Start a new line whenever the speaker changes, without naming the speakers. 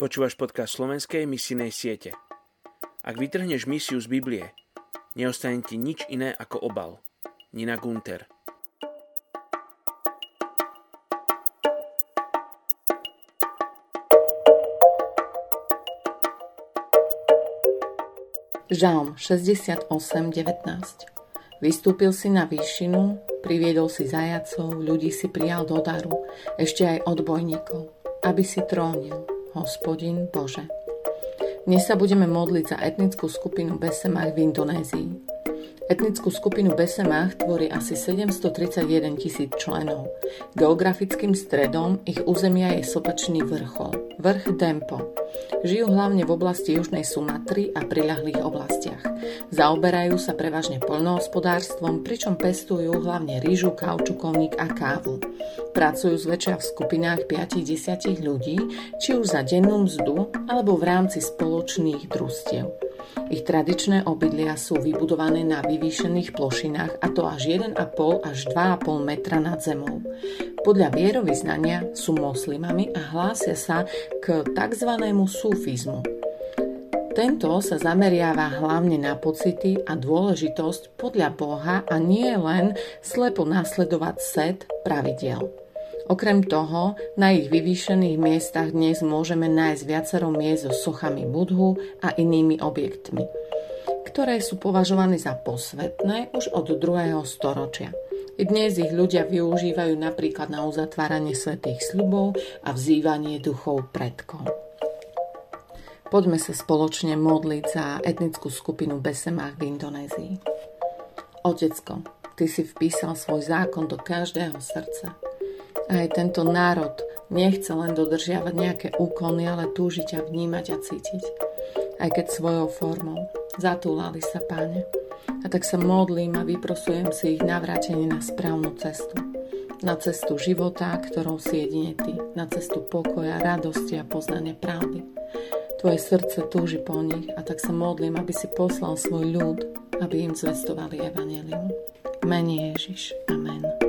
Počúvaš podcast slovenskej misijnej siete. Ak vytrhneš misiu z Biblie, neostane ti nič iné ako obal. Nina Gunter
Žalm 68.19 Vystúpil si na výšinu, priviedol si zajacov, ľudí si prijal do daru, ešte aj odbojníkov, aby si trónil, hospodin Bože. Dnes sa budeme modliť za etnickú skupinu Besemach v Indonézii. Etnickú skupinu Besemach tvorí asi 731 tisíc členov. Geografickým stredom ich územia je sopačný vrchol, vrch Dempo. Žijú hlavne v oblasti Južnej Sumatry a priľahlých oblastiach. Zaoberajú sa prevažne poľnohospodárstvom, pričom pestujú hlavne rýžu, kaučukovník a kávu. Pracujú zväčšia v skupinách 5-10 ľudí, či už za dennú mzdu, alebo v rámci spoločných družstiev. Ich tradičné obydlia sú vybudované na vyvýšených plošinách a to až 1,5 až 2,5 metra nad zemou. Podľa vierovýznania sú moslimami a hlásia sa k tzv. sufizmu. Tento sa zameriava hlavne na pocity a dôležitosť podľa Boha a nie len slepo nasledovať set pravidel. Okrem toho, na ich vyvýšených miestach dnes môžeme nájsť viacero miest so sochami Budhu a inými objektmi, ktoré sú považované za posvetné už od 2. storočia. Dnes ich ľudia využívajú napríklad na uzatváranie svetých sľubov a vzývanie duchov predkov. Poďme sa spoločne modliť za etnickú skupinu Besemách v Indonézii. Otecko, ty si vpísal svoj zákon do každého srdca – aj tento národ nechce len dodržiavať nejaké úkony, ale túži ťa vnímať a cítiť. Aj keď svojou formou. Zatúlali sa, páne. A tak sa modlím a vyprosujem si ich navrátenie na správnu cestu. Na cestu života, ktorou si jedine ty. Na cestu pokoja, radosti a poznania pravdy. Tvoje srdce túži po nich a tak sa modlím, aby si poslal svoj ľud, aby im zvestovali evanelium. Mene Ježiš. Amen.